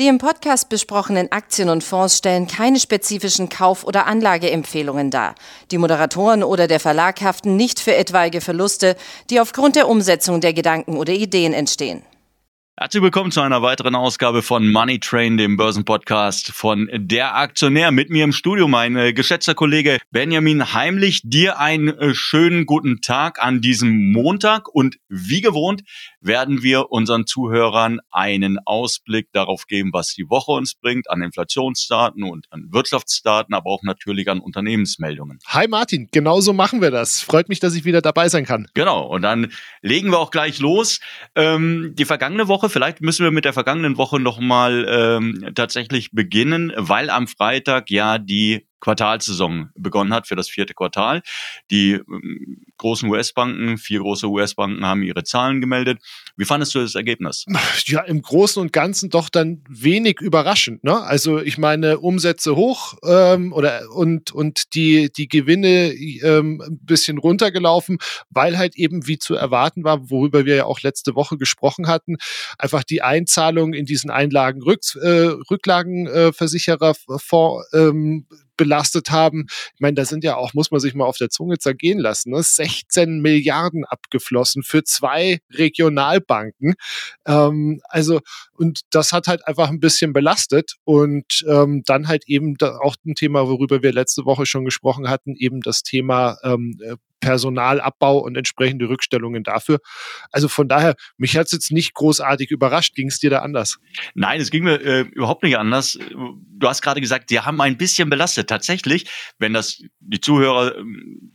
Die im Podcast besprochenen Aktien und Fonds stellen keine spezifischen Kauf- oder Anlageempfehlungen dar. Die Moderatoren oder der Verlag haften nicht für etwaige Verluste, die aufgrund der Umsetzung der Gedanken oder Ideen entstehen. Herzlich willkommen zu einer weiteren Ausgabe von Money Train, dem Börsenpodcast von Der Aktionär. Mit mir im Studio mein äh, geschätzter Kollege Benjamin Heimlich. Dir einen äh, schönen guten Tag an diesem Montag und wie gewohnt werden wir unseren Zuhörern einen Ausblick darauf geben, was die Woche uns bringt, an Inflationsdaten und an Wirtschaftsdaten, aber auch natürlich an Unternehmensmeldungen. Hi Martin, genauso machen wir das. Freut mich, dass ich wieder dabei sein kann. Genau, und dann legen wir auch gleich los. Ähm, die vergangene Woche vielleicht müssen wir mit der vergangenen Woche nochmal ähm, tatsächlich beginnen, weil am Freitag ja die Quartalsaison begonnen hat für das vierte Quartal. Die ähm, großen US-Banken, vier große US-Banken haben ihre Zahlen gemeldet. Wie fandest du das Ergebnis? Ja, im Großen und Ganzen doch dann wenig überraschend. Ne? Also ich meine, Umsätze hoch ähm, oder und, und die, die Gewinne ähm, ein bisschen runtergelaufen, weil halt eben wie zu erwarten war, worüber wir ja auch letzte Woche gesprochen hatten, einfach die Einzahlung in diesen Einlagen äh, Rücklagenversichererfonds ähm, belastet haben. Ich meine, da sind ja auch, muss man sich mal auf der Zunge zergehen lassen, ne? 16 Milliarden abgeflossen für zwei Regionalbanken. Ähm, also, und das hat halt einfach ein bisschen belastet. Und ähm, dann halt eben da auch ein Thema, worüber wir letzte Woche schon gesprochen hatten, eben das Thema ähm, äh, Personalabbau und entsprechende Rückstellungen dafür. Also von daher, mich hat es jetzt nicht großartig überrascht. Ging es dir da anders? Nein, es ging mir äh, überhaupt nicht anders. Du hast gerade gesagt, die haben ein bisschen belastet. Tatsächlich, wenn das die Zuhörer äh,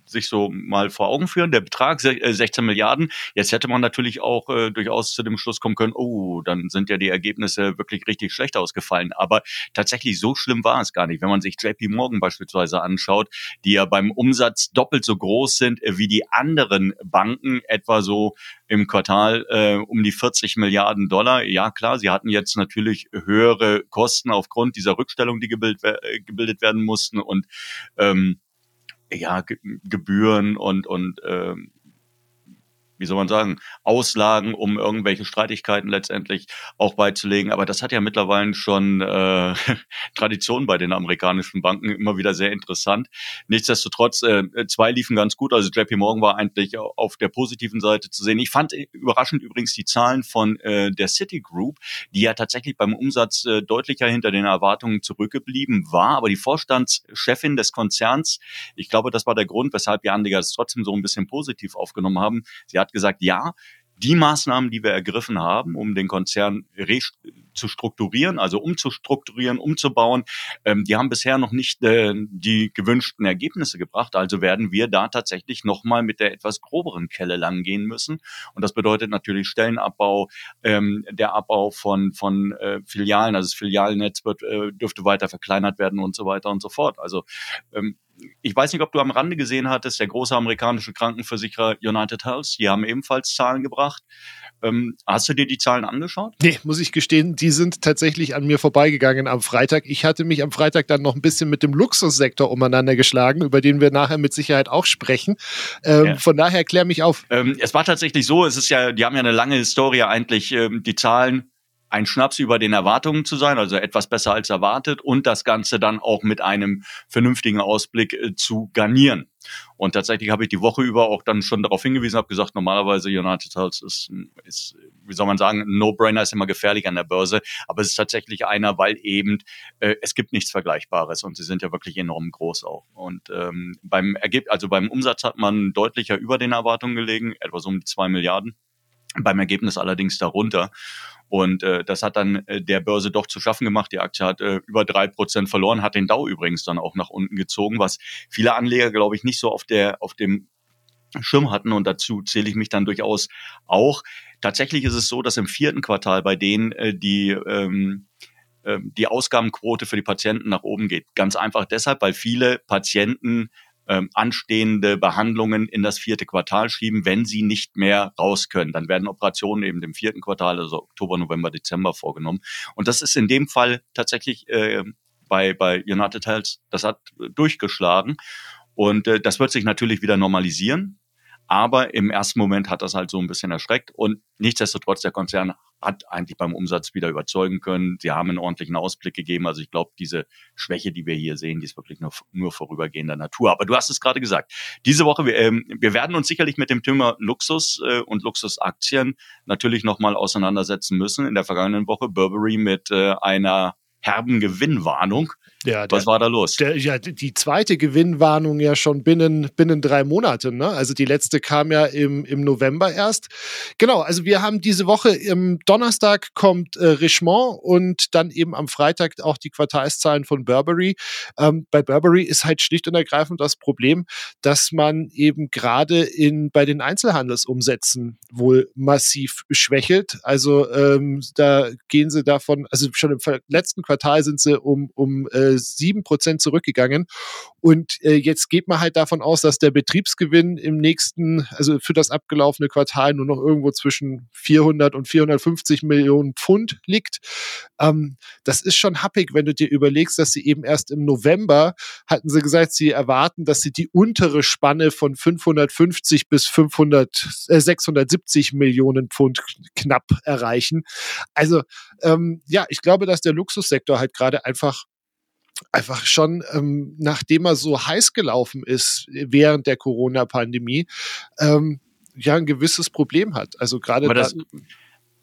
sich so mal vor Augen führen, der Betrag 16 äh, Milliarden, jetzt hätte man natürlich auch äh, durchaus zu dem Schluss kommen können, oh, dann sind ja die Ergebnisse wirklich richtig schlecht ausgefallen. Aber tatsächlich so schlimm war es gar nicht. Wenn man sich JP Morgan beispielsweise anschaut, die ja beim Umsatz doppelt so groß sind sind wie die anderen Banken, etwa so im Quartal äh, um die 40 Milliarden Dollar. Ja klar, sie hatten jetzt natürlich höhere Kosten aufgrund dieser Rückstellung, die gebildet, äh, gebildet werden mussten und ähm, ja, Gebühren und, und ähm, wie soll man sagen, Auslagen, um irgendwelche Streitigkeiten letztendlich auch beizulegen. Aber das hat ja mittlerweile schon äh, Tradition bei den amerikanischen Banken, immer wieder sehr interessant. Nichtsdestotrotz, äh, zwei liefen ganz gut. Also JP Morgan war eigentlich auf der positiven Seite zu sehen. Ich fand überraschend übrigens die Zahlen von äh, der Citigroup, die ja tatsächlich beim Umsatz äh, deutlicher hinter den Erwartungen zurückgeblieben war. Aber die Vorstandschefin des Konzerns, ich glaube, das war der Grund, weshalb die Anleger es trotzdem so ein bisschen positiv aufgenommen haben. Sie hat hat gesagt, ja, die Maßnahmen, die wir ergriffen haben, um den Konzern zu strukturieren, also umzustrukturieren, umzubauen, ähm, die haben bisher noch nicht äh, die gewünschten Ergebnisse gebracht. Also werden wir da tatsächlich nochmal mit der etwas groberen Kelle langgehen müssen. Und das bedeutet natürlich Stellenabbau, ähm, der Abbau von, von äh, Filialen, also das Filialnetz wird, äh, dürfte weiter verkleinert werden und so weiter und so fort. Also ähm, ich weiß nicht, ob du am Rande gesehen hattest, der große amerikanische Krankenversicherer United Health, die haben ebenfalls Zahlen gebracht. Ähm, hast du dir die Zahlen angeschaut? Nee, muss ich gestehen, die sind tatsächlich an mir vorbeigegangen am Freitag. Ich hatte mich am Freitag dann noch ein bisschen mit dem Luxussektor umeinander geschlagen, über den wir nachher mit Sicherheit auch sprechen. Ähm, ja. Von daher klär mich auf. Ähm, es war tatsächlich so, es ist ja, die haben ja eine lange Historie eigentlich, ähm, die Zahlen ein Schnaps über den Erwartungen zu sein, also etwas besser als erwartet und das Ganze dann auch mit einem vernünftigen Ausblick äh, zu garnieren. Und tatsächlich habe ich die Woche über auch dann schon darauf hingewiesen, habe gesagt, normalerweise United Health ist, ist wie soll man sagen, No-Brainer ist immer gefährlich an der Börse, aber es ist tatsächlich einer, weil eben äh, es gibt nichts Vergleichbares und sie sind ja wirklich enorm groß auch. Und ähm, beim Ergebnis, also beim Umsatz hat man deutlicher über den Erwartungen gelegen, etwa so um die zwei Milliarden beim Ergebnis allerdings darunter. Und äh, das hat dann äh, der Börse doch zu schaffen gemacht. Die Aktie hat äh, über drei Prozent verloren, hat den Dow übrigens dann auch nach unten gezogen, was viele Anleger, glaube ich, nicht so auf der auf dem Schirm hatten. Und dazu zähle ich mich dann durchaus auch. Tatsächlich ist es so, dass im vierten Quartal bei denen äh, die ähm, ähm die Ausgabenquote für die Patienten nach oben geht. Ganz einfach deshalb, weil viele Patienten ähm, anstehende Behandlungen in das vierte Quartal schieben, wenn sie nicht mehr raus können. Dann werden Operationen eben im vierten Quartal, also Oktober, November, Dezember vorgenommen. Und das ist in dem Fall tatsächlich äh, bei, bei United Health, das hat durchgeschlagen. Und äh, das wird sich natürlich wieder normalisieren. Aber im ersten Moment hat das halt so ein bisschen erschreckt. Und nichtsdestotrotz, der Konzern hat eigentlich beim Umsatz wieder überzeugen können. Sie haben einen ordentlichen Ausblick gegeben. Also ich glaube, diese Schwäche, die wir hier sehen, die ist wirklich nur, nur vorübergehender Natur. Aber du hast es gerade gesagt. Diese Woche, wir, ähm, wir werden uns sicherlich mit dem Thema Luxus äh, und Luxusaktien natürlich nochmal auseinandersetzen müssen. In der vergangenen Woche Burberry mit äh, einer herben Gewinnwarnung. Ja, der, Was war da los? Der, ja, die zweite Gewinnwarnung ja schon binnen, binnen drei Monate. Ne? Also die letzte kam ja im, im November erst. Genau, also wir haben diese Woche im Donnerstag kommt äh, Richemont und dann eben am Freitag auch die Quartalszahlen von Burberry. Ähm, bei Burberry ist halt schlicht und ergreifend das Problem, dass man eben gerade in bei den Einzelhandelsumsätzen wohl massiv schwächelt. Also ähm, da gehen sie davon, also schon im letzten Quartal sind sie um, um äh, sieben Prozent zurückgegangen. Und äh, jetzt geht man halt davon aus, dass der Betriebsgewinn im nächsten, also für das abgelaufene Quartal nur noch irgendwo zwischen 400 und 450 Millionen Pfund liegt. Ähm, das ist schon happig, wenn du dir überlegst, dass sie eben erst im November hatten sie gesagt, sie erwarten, dass sie die untere Spanne von 550 bis 500, äh, 670 Millionen Pfund knapp erreichen. Also ähm, ja, ich glaube, dass der Luxussektor halt gerade einfach einfach schon, ähm, nachdem er so heiß gelaufen ist während der Corona-Pandemie, ähm, ja ein gewisses Problem hat. Also gerade da,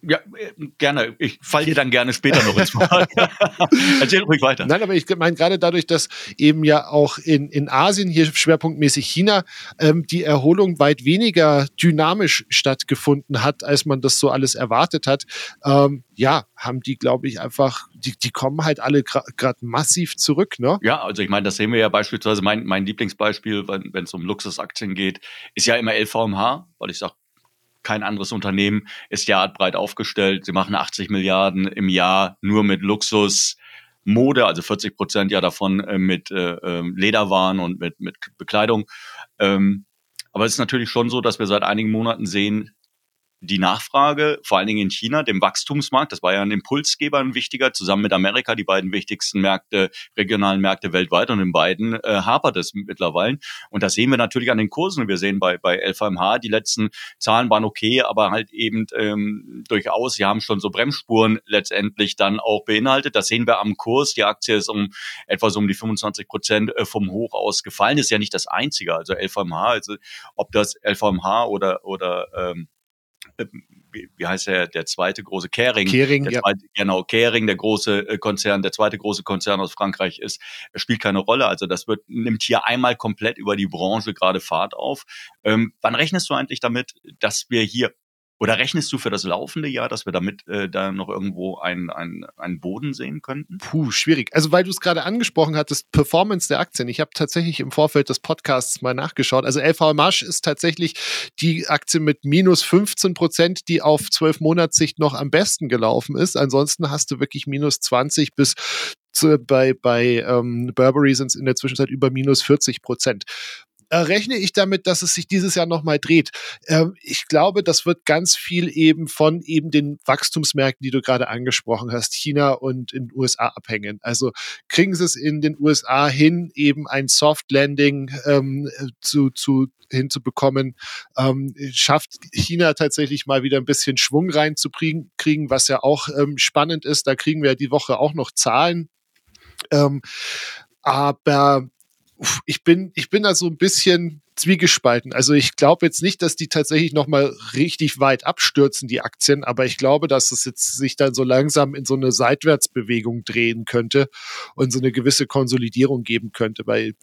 ja, äh, gerne. Ich falle dir dann gerne später noch ins Wort. Erzähl ruhig weiter. Nein, aber ich meine gerade dadurch, dass eben ja auch in, in Asien, hier schwerpunktmäßig China, ähm, die Erholung weit weniger dynamisch stattgefunden hat, als man das so alles erwartet hat. Ähm, ja, haben die, glaube ich, einfach, die, die kommen halt alle gerade massiv zurück, ne? Ja, also ich meine, das sehen wir ja beispielsweise, mein, mein Lieblingsbeispiel, wenn es um Luxusaktien geht, ist ja immer LVMH, weil ich sage, kein anderes Unternehmen ist derart breit aufgestellt. Sie machen 80 Milliarden im Jahr nur mit Luxus. Mode, also 40 Prozent ja davon äh, mit äh, ähm, Lederwaren und mit, mit Bekleidung. Ähm, aber es ist natürlich schon so, dass wir seit einigen Monaten sehen, die Nachfrage, vor allen Dingen in China, dem Wachstumsmarkt, das war ja ein Impulsgeber, ein wichtiger, zusammen mit Amerika, die beiden wichtigsten Märkte, regionalen Märkte weltweit und in beiden äh, hapert es mittlerweile. Und das sehen wir natürlich an den Kursen. Wir sehen bei, bei LVMH, die letzten Zahlen waren okay, aber halt eben ähm, durchaus, sie haben schon so Bremsspuren letztendlich dann auch beinhaltet. Das sehen wir am Kurs. Die Aktie ist um etwa so um die 25 Prozent äh, vom Hoch aus gefallen. Ist ja nicht das Einzige. Also LVMH, also ob das LVMH oder, oder ähm, wie, wie heißt der, der zweite große Kering, Kering der ja. zweite, genau, Kering, der große äh, Konzern, der zweite große Konzern aus Frankreich ist, spielt keine Rolle. Also das wird, nimmt hier einmal komplett über die Branche gerade Fahrt auf. Ähm, wann rechnest du eigentlich damit, dass wir hier oder rechnest du für das laufende Jahr, dass wir damit äh, da noch irgendwo einen, einen, einen Boden sehen könnten? Puh, schwierig. Also weil du es gerade angesprochen hattest, Performance der Aktien. Ich habe tatsächlich im Vorfeld des Podcasts mal nachgeschaut. Also LVMH ist tatsächlich die Aktie mit minus 15 Prozent, die auf zwölf Monatssicht noch am besten gelaufen ist. Ansonsten hast du wirklich minus 20 bis zu, bei, bei ähm, Burberry sind es in der Zwischenzeit über minus 40 Prozent äh, rechne ich damit, dass es sich dieses Jahr nochmal dreht. Ähm, ich glaube, das wird ganz viel eben von eben den Wachstumsmärkten, die du gerade angesprochen hast, China und in den USA abhängen. Also kriegen sie es in den USA hin, eben ein Soft Landing ähm, zu, zu hinzubekommen, ähm, schafft China tatsächlich mal wieder ein bisschen Schwung reinzukriegen, kriegen, was ja auch ähm, spannend ist. Da kriegen wir die Woche auch noch Zahlen. Ähm, aber ich bin, ich bin da so ein bisschen zwiegespalten. Also ich glaube jetzt nicht, dass die tatsächlich nochmal richtig weit abstürzen, die Aktien, aber ich glaube, dass es jetzt sich dann so langsam in so eine Seitwärtsbewegung drehen könnte und so eine gewisse Konsolidierung geben könnte, weil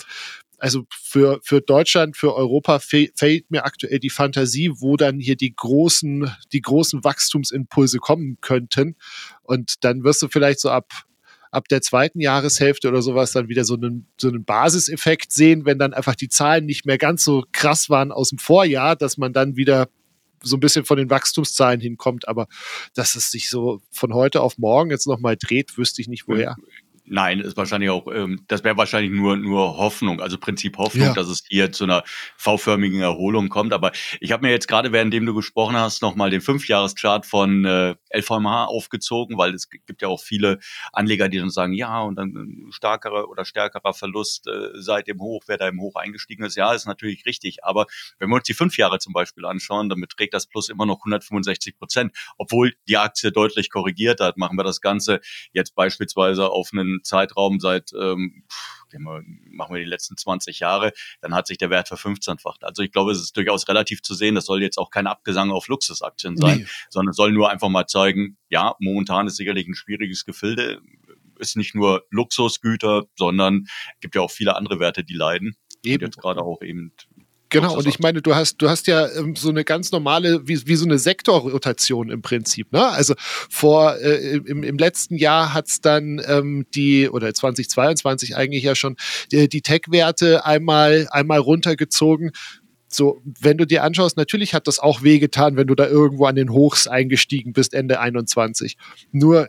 also für, für Deutschland, für Europa fehlt mir aktuell die Fantasie, wo dann hier die großen, die großen Wachstumsimpulse kommen könnten. Und dann wirst du vielleicht so ab ab der zweiten Jahreshälfte oder sowas dann wieder so einen, so einen Basiseffekt sehen, wenn dann einfach die Zahlen nicht mehr ganz so krass waren aus dem Vorjahr, dass man dann wieder so ein bisschen von den Wachstumszahlen hinkommt, aber dass es sich so von heute auf morgen jetzt nochmal dreht, wüsste ich nicht woher Nein, ist wahrscheinlich auch, ähm, das wäre wahrscheinlich nur, nur Hoffnung, also Prinzip Hoffnung, ja. dass es hier zu einer V-förmigen Erholung kommt. Aber ich habe mir jetzt gerade, währenddem du gesprochen hast, nochmal den Fünfjahreschart von äh, LVMH aufgezogen, weil es gibt ja auch viele Anleger, die dann sagen, ja, und dann ein starkerer oder stärkerer Verlust äh, seit dem Hoch, wer da im Hoch eingestiegen ist. Ja, ist natürlich richtig. Aber wenn wir uns die fünf Jahre zum Beispiel anschauen, dann beträgt das Plus immer noch 165 Prozent. Obwohl die Aktie deutlich korrigiert hat, machen wir das Ganze jetzt beispielsweise auf einen Zeitraum seit ähm, machen wir die letzten 20 Jahre, dann hat sich der Wert verfünfzehnfacht. Also ich glaube, es ist durchaus relativ zu sehen. Das soll jetzt auch kein Abgesang auf Luxusaktien sein, nee. sondern soll nur einfach mal zeigen, ja, momentan ist sicherlich ein schwieriges Gefilde. Ist nicht nur Luxusgüter, sondern gibt ja auch viele andere Werte, die leiden. Eben. Und jetzt gerade auch eben Genau, und ich meine, du hast, du hast ja ähm, so eine ganz normale, wie, wie so eine Sektorrotation im Prinzip. Ne? Also vor äh, im, im letzten Jahr hat's dann ähm, die, oder 2022 eigentlich ja schon, die, die Tech-Werte einmal, einmal runtergezogen so, wenn du dir anschaust, natürlich hat das auch wehgetan, wenn du da irgendwo an den Hochs eingestiegen bist, Ende 21. Nur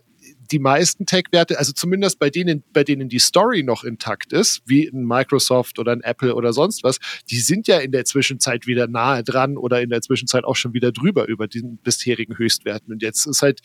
die meisten Tech-Werte, also zumindest bei denen, bei denen die Story noch intakt ist, wie ein Microsoft oder ein Apple oder sonst was, die sind ja in der Zwischenzeit wieder nahe dran oder in der Zwischenzeit auch schon wieder drüber über den bisherigen Höchstwerten. Und jetzt ist halt,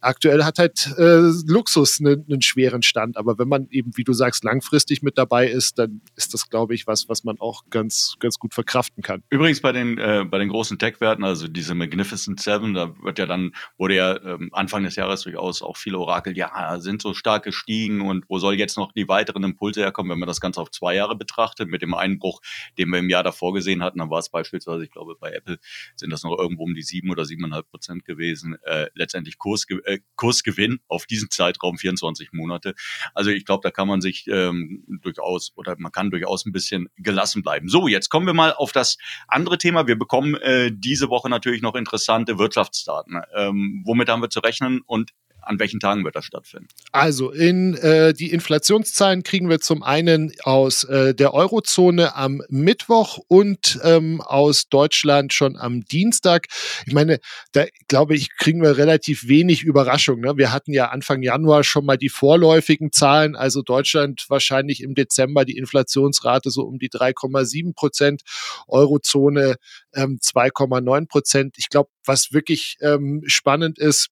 aktuell hat halt äh, Luxus einen, einen schweren Stand. Aber wenn man eben, wie du sagst, langfristig mit dabei ist, dann ist das, glaube ich, was, was man auch ganz, ganz gut verkraften kann. Übrigens bei den, äh, bei den großen Tech-Werten, also diese Magnificent Seven, da wird ja dann, wurde ja ähm, Anfang des Jahres durchaus auch viele Orakel Orakel, ja, sind so stark gestiegen und wo soll jetzt noch die weiteren Impulse herkommen, wenn man das Ganze auf zwei Jahre betrachtet, mit dem Einbruch, den wir im Jahr davor gesehen hatten, dann war es beispielsweise, ich glaube, bei Apple sind das noch irgendwo um die sieben oder siebeneinhalb Prozent gewesen, äh, letztendlich Kursge äh, Kursgewinn auf diesen Zeitraum 24 Monate. Also ich glaube, da kann man sich ähm, durchaus oder man kann durchaus ein bisschen gelassen bleiben. So, jetzt kommen wir mal auf das andere Thema. Wir bekommen äh, diese Woche natürlich noch interessante Wirtschaftsdaten. Ähm, womit haben wir zu rechnen und an welchen Tagen wird das stattfinden? Also in äh, die Inflationszahlen kriegen wir zum einen aus äh, der Eurozone am Mittwoch und ähm, aus Deutschland schon am Dienstag. Ich meine, da glaube ich, kriegen wir relativ wenig Überraschung. Ne? Wir hatten ja Anfang Januar schon mal die vorläufigen Zahlen, also Deutschland wahrscheinlich im Dezember die Inflationsrate so um die 3,7 Prozent, Eurozone ähm, 2,9 Prozent. Ich glaube, was wirklich ähm, spannend ist,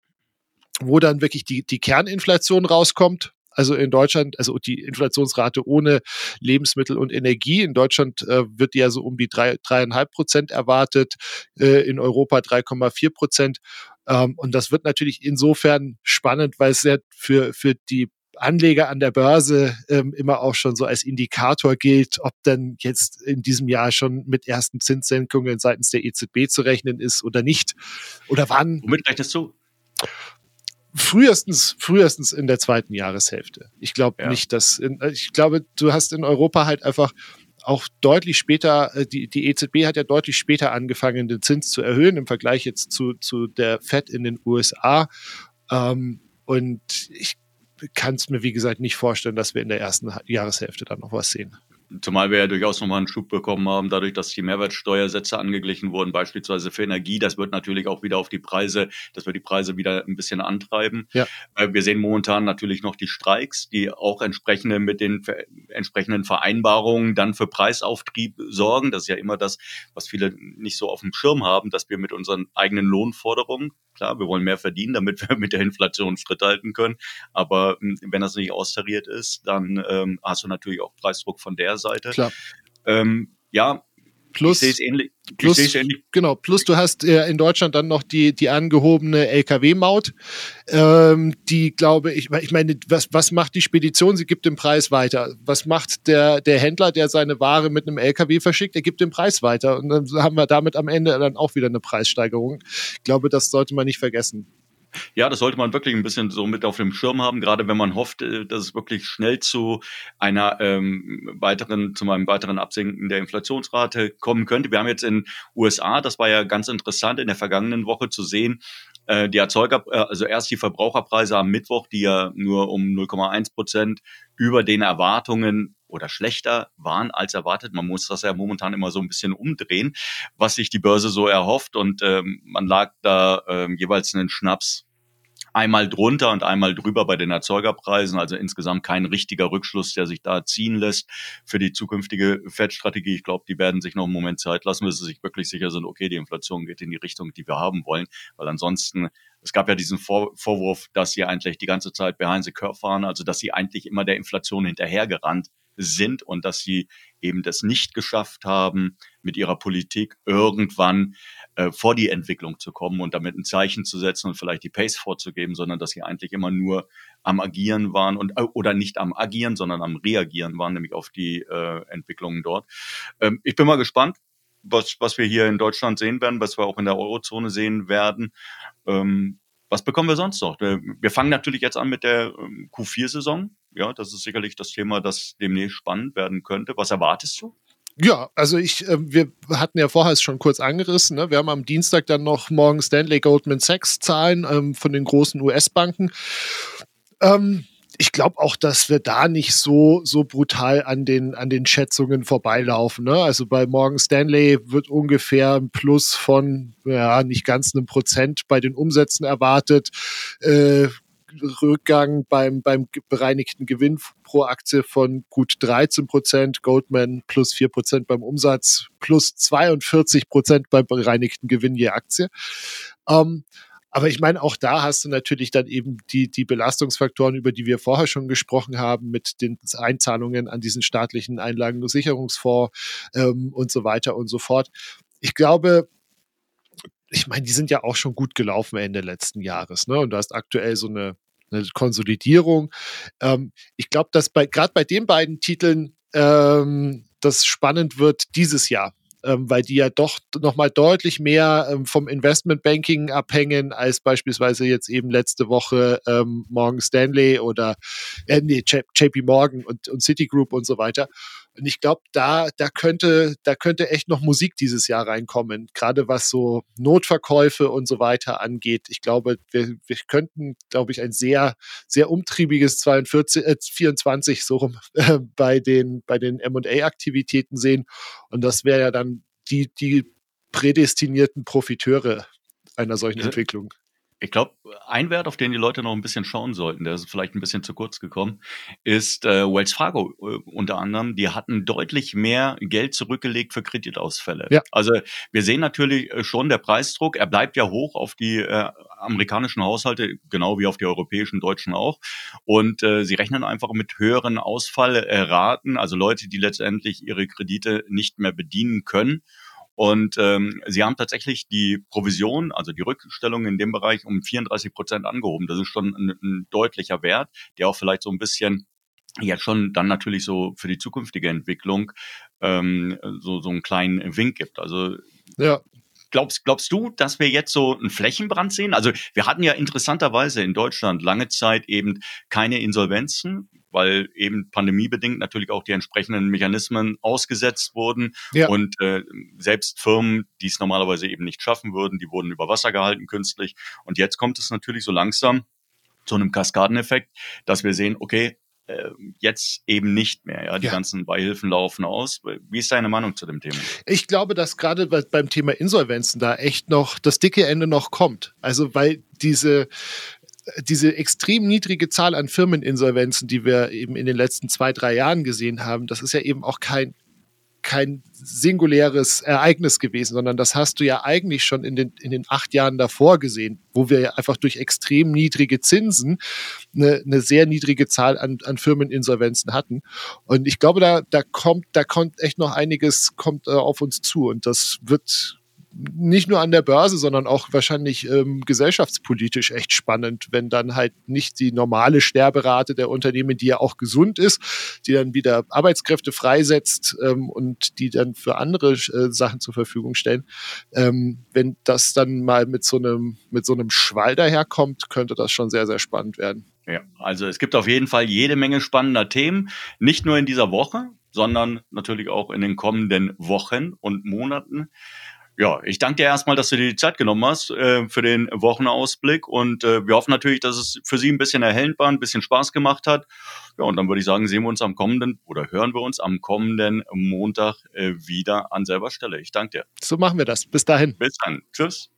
wo dann wirklich die, die Kerninflation rauskommt. Also in Deutschland, also die Inflationsrate ohne Lebensmittel und Energie. In Deutschland äh, wird ja so um die drei, dreieinhalb Prozent erwartet, äh, in Europa 3,4 Prozent. Ähm, und das wird natürlich insofern spannend, weil es ja für, für die Anleger an der Börse ähm, immer auch schon so als Indikator gilt, ob denn jetzt in diesem Jahr schon mit ersten Zinssenkungen seitens der EZB zu rechnen ist oder nicht. Oder wann. Womit rechnest du? Frühestens, frühestens in der zweiten Jahreshälfte. Ich glaube ja. nicht, dass, in, ich glaube, du hast in Europa halt einfach auch deutlich später, äh, die, die EZB hat ja deutlich später angefangen, den Zins zu erhöhen im Vergleich jetzt zu, zu der Fed in den USA. Ähm, und ich kann es mir, wie gesagt, nicht vorstellen, dass wir in der ersten Jahreshälfte dann noch was sehen. Zumal wir ja durchaus nochmal einen Schub bekommen haben, dadurch, dass die Mehrwertsteuersätze angeglichen wurden, beispielsweise für Energie. Das wird natürlich auch wieder auf die Preise, dass wir die Preise wieder ein bisschen antreiben. Ja. Wir sehen momentan natürlich noch die Streiks, die auch entsprechende mit den entsprechenden Vereinbarungen dann für Preisauftrieb sorgen. Das ist ja immer das, was viele nicht so auf dem Schirm haben, dass wir mit unseren eigenen Lohnforderungen, klar, wir wollen mehr verdienen, damit wir mit der Inflation Schritt halten können. Aber hm, wenn das nicht austariert ist, dann ähm, hast du natürlich auch Preisdruck von der Seite. Klar. Ähm, ja, Plus, ich ähnlich. Plus, ich ähnlich. Genau, plus du hast äh, in Deutschland dann noch die, die angehobene Lkw-Maut, ähm, die glaube ich, ich meine, was, was macht die Spedition? Sie gibt den Preis weiter. Was macht der, der Händler, der seine Ware mit einem Lkw verschickt? Er gibt den Preis weiter. Und dann haben wir damit am Ende dann auch wieder eine Preissteigerung. Ich glaube, das sollte man nicht vergessen. Ja, das sollte man wirklich ein bisschen so mit auf dem Schirm haben, gerade wenn man hofft, äh, dass es wirklich schnell zu einer ähm, weiteren, zu einem weiteren Absinken der Inflationsrate kommen könnte. Wir haben jetzt in USA, das war ja ganz interessant in der vergangenen Woche zu sehen, äh, die Erzeuger, äh, also erst die Verbraucherpreise am Mittwoch, die ja nur um 0,1 Prozent über den Erwartungen oder schlechter waren als erwartet. Man muss das ja momentan immer so ein bisschen umdrehen, was sich die Börse so erhofft. Und ähm, man lag da ähm, jeweils einen Schnaps einmal drunter und einmal drüber bei den Erzeugerpreisen. Also insgesamt kein richtiger Rückschluss, der sich da ziehen lässt für die zukünftige Fettstrategie. Ich glaube, die werden sich noch einen Moment Zeit lassen, bis sie sich wirklich sicher sind, okay, die Inflation geht in die Richtung, die wir haben wollen. Weil ansonsten es gab ja diesen Vor Vorwurf, dass sie eigentlich die ganze Zeit behind the curve waren, also dass sie eigentlich immer der Inflation hinterhergerannt sind und dass sie eben das nicht geschafft haben, mit ihrer Politik irgendwann äh, vor die Entwicklung zu kommen und damit ein Zeichen zu setzen und vielleicht die Pace vorzugeben, sondern dass sie eigentlich immer nur am Agieren waren und äh, oder nicht am Agieren, sondern am Reagieren waren, nämlich auf die äh, Entwicklungen dort. Ähm, ich bin mal gespannt, was, was wir hier in Deutschland sehen werden, was wir auch in der Eurozone sehen werden. Ähm, was bekommen wir sonst noch? Wir fangen natürlich jetzt an mit der ähm, Q4-Saison. Ja, das ist sicherlich das Thema, das demnächst spannend werden könnte. Was erwartest du? Ja, also ich, äh, wir hatten ja vorher es schon kurz angerissen. Ne? Wir haben am Dienstag dann noch morgen Stanley Goldman Sachs Zahlen ähm, von den großen US-Banken. Ähm, ich glaube auch, dass wir da nicht so, so brutal an den, an den Schätzungen vorbeilaufen. Ne? Also bei Morgan Stanley wird ungefähr ein Plus von, ja, nicht ganz einem Prozent bei den Umsätzen erwartet. Äh, Rückgang beim, beim bereinigten Gewinn pro Aktie von gut 13 Prozent, Goldman plus 4 Prozent beim Umsatz, plus 42 Prozent beim bereinigten Gewinn je Aktie. Ähm, aber ich meine, auch da hast du natürlich dann eben die, die Belastungsfaktoren, über die wir vorher schon gesprochen haben, mit den Einzahlungen an diesen staatlichen Einlagensicherungsfonds ähm, und so weiter und so fort. Ich glaube, ich meine, die sind ja auch schon gut gelaufen Ende letzten Jahres, ne? Und du hast aktuell so eine, eine Konsolidierung. Ähm, ich glaube, dass bei gerade bei den beiden Titeln ähm, das spannend wird dieses Jahr ähm, weil die ja doch nochmal deutlich mehr ähm, vom Investmentbanking abhängen als beispielsweise jetzt eben letzte Woche ähm, Morgan Stanley oder äh, nee, JP Morgan und, und Citigroup und so weiter. Und ich glaube, da, da könnte, da könnte echt noch Musik dieses Jahr reinkommen, gerade was so Notverkäufe und so weiter angeht. Ich glaube, wir, wir könnten, glaube ich, ein sehr, sehr umtriebiges 42, äh, 24 so rum äh, bei den, bei den M&A-Aktivitäten sehen. Und das wäre ja dann die, die prädestinierten Profiteure einer solchen ja. Entwicklung. Ich glaube, ein Wert, auf den die Leute noch ein bisschen schauen sollten, der ist vielleicht ein bisschen zu kurz gekommen, ist äh, Wells Fargo äh, unter anderem. Die hatten deutlich mehr Geld zurückgelegt für Kreditausfälle. Ja. Also wir sehen natürlich äh, schon der Preisdruck. Er bleibt ja hoch auf die äh, amerikanischen Haushalte, genau wie auf die europäischen, deutschen auch. Und äh, sie rechnen einfach mit höheren Ausfallraten, also Leute, die letztendlich ihre Kredite nicht mehr bedienen können. Und ähm, sie haben tatsächlich die Provision, also die Rückstellung in dem Bereich um 34 Prozent angehoben. Das ist schon ein, ein deutlicher Wert, der auch vielleicht so ein bisschen jetzt schon dann natürlich so für die zukünftige Entwicklung ähm, so, so einen kleinen Wink gibt. Also ja. Glaubst, glaubst du, dass wir jetzt so einen Flächenbrand sehen? Also wir hatten ja interessanterweise in Deutschland lange Zeit eben keine Insolvenzen weil eben pandemiebedingt natürlich auch die entsprechenden Mechanismen ausgesetzt wurden. Ja. Und äh, selbst Firmen, die es normalerweise eben nicht schaffen würden, die wurden über Wasser gehalten künstlich. Und jetzt kommt es natürlich so langsam zu einem Kaskadeneffekt, dass wir sehen, okay, äh, jetzt eben nicht mehr. Ja, die ja. ganzen Beihilfen laufen aus. Wie ist deine Meinung zu dem Thema? Ich glaube, dass gerade beim Thema Insolvenzen da echt noch das dicke Ende noch kommt. Also weil diese diese extrem niedrige Zahl an Firmeninsolvenzen, die wir eben in den letzten zwei, drei Jahren gesehen haben, das ist ja eben auch kein, kein singuläres Ereignis gewesen, sondern das hast du ja eigentlich schon in den, in den acht Jahren davor gesehen, wo wir einfach durch extrem niedrige Zinsen eine, eine sehr niedrige Zahl an, an Firmeninsolvenzen hatten. Und ich glaube, da, da kommt, da kommt echt noch einiges kommt äh, auf uns zu und das wird nicht nur an der Börse, sondern auch wahrscheinlich ähm, gesellschaftspolitisch echt spannend, wenn dann halt nicht die normale Sterberate der Unternehmen, die ja auch gesund ist, die dann wieder Arbeitskräfte freisetzt ähm, und die dann für andere äh, Sachen zur Verfügung stellen. Ähm, wenn das dann mal mit so einem mit so einem Schwall daherkommt, könnte das schon sehr sehr spannend werden. Ja, also es gibt auf jeden Fall jede Menge spannender Themen, nicht nur in dieser Woche, sondern natürlich auch in den kommenden Wochen und Monaten. Ja, ich danke dir erstmal, dass du dir die Zeit genommen hast äh, für den Wochenausblick und äh, wir hoffen natürlich, dass es für Sie ein bisschen erhellend war, ein bisschen Spaß gemacht hat. Ja, und dann würde ich sagen, sehen wir uns am kommenden oder hören wir uns am kommenden Montag äh, wieder an selber Stelle. Ich danke dir. So machen wir das. Bis dahin. Bis dann. Tschüss.